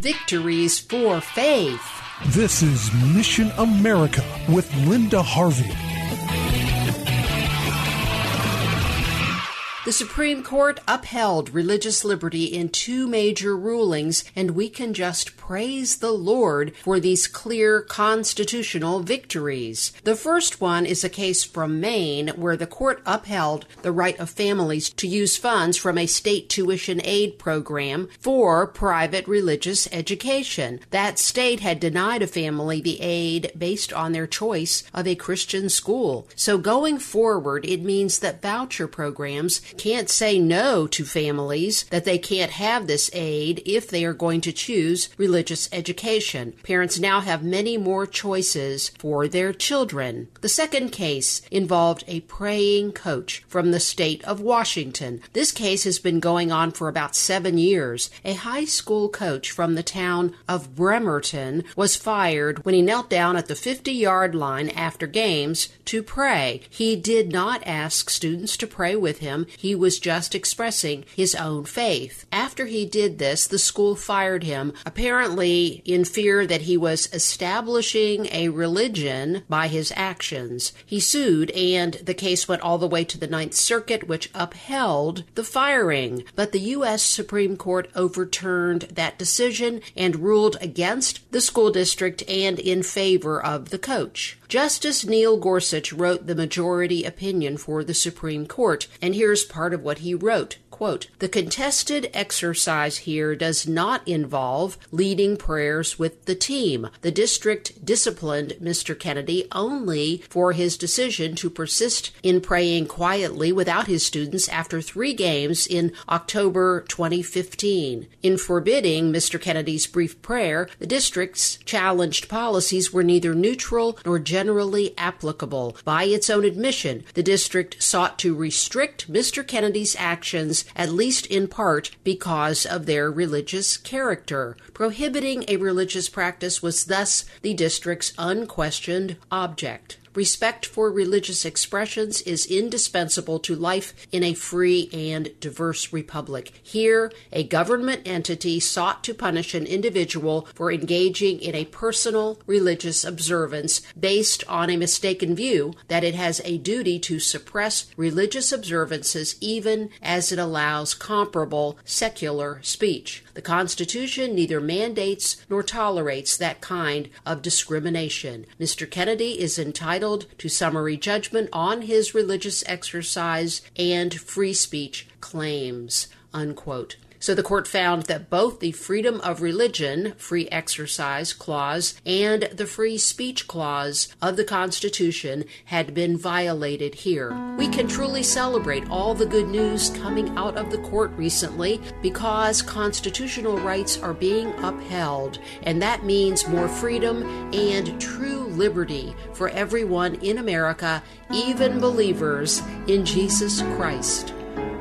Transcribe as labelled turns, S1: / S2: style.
S1: Victories for faith.
S2: This is Mission America with Linda Harvey.
S1: The Supreme Court upheld religious liberty in two major rulings, and we can just praise the Lord for these clear constitutional victories. The first one is a case from Maine where the court upheld the right of families to use funds from a state tuition aid program for private religious education. That state had denied a family the aid based on their choice of a Christian school. So going forward, it means that voucher programs can't say no to families that they can't have this aid if they are going to choose religious education. Parents now have many more choices for their children. The second case involved a praying coach from the state of Washington. This case has been going on for about seven years. A high school coach from the town of Bremerton was fired when he knelt down at the 50 yard line after games to pray. He did not ask students to pray with him. He was just expressing his own faith. After he did this, the school fired him, apparently in fear that he was establishing a religion by his actions. He sued, and the case went all the way to the Ninth Circuit, which upheld the firing. But the U.S. Supreme Court overturned that decision and ruled against the school district and in favor of the coach. Justice Neil Gorsuch wrote the majority opinion for the Supreme Court, and here's part of what he wrote. Quote, the contested exercise here does not involve leading prayers with the team. The district disciplined Mr. Kennedy only for his decision to persist in praying quietly without his students after three games in October 2015. In forbidding Mr. Kennedy's brief prayer, the district's challenged policies were neither neutral nor generally applicable. By its own admission, the district sought to restrict Mr. Kennedy's actions at least in part because of their religious character. Prohibiting a religious practice was thus the district's unquestioned object. Respect for religious expressions is indispensable to life in a free and diverse republic. Here, a government entity sought to punish an individual for engaging in a personal religious observance based on a mistaken view that it has a duty to suppress religious observances even as it allows comparable secular speech. The Constitution neither mandates nor tolerates that kind of discrimination. Mr. Kennedy is entitled to summary judgment on his religious exercise and free speech claims. Unquote. So the court found that both the freedom of religion, free exercise clause, and the free speech clause of the Constitution had been violated here. We can truly celebrate all the good news coming out of the court recently because constitutional rights are being upheld, and that means more freedom and true liberty for everyone in America, even believers in Jesus Christ.